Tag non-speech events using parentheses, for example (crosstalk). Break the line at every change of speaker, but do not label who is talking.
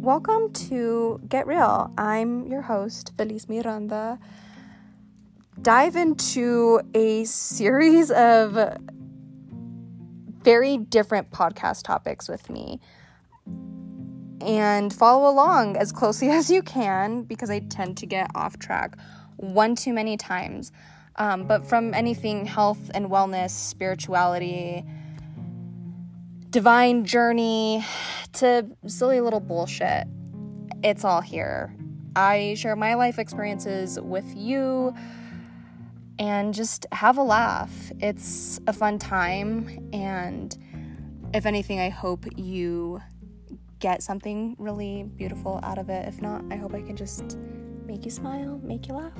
welcome to Get Real. I'm your host, Feliz Miranda. Dive into a series of very different podcast topics with me and follow along as closely (laughs) as you can because I tend to get off track one too many times. Um, but from anything health and wellness, spirituality, divine journey to silly little bullshit, it's all here. I share my life experiences with you and just have a laugh. It's a fun time, and if anything, I hope you get something really beautiful out of it. If not, I hope I can just make you smile, make you laugh.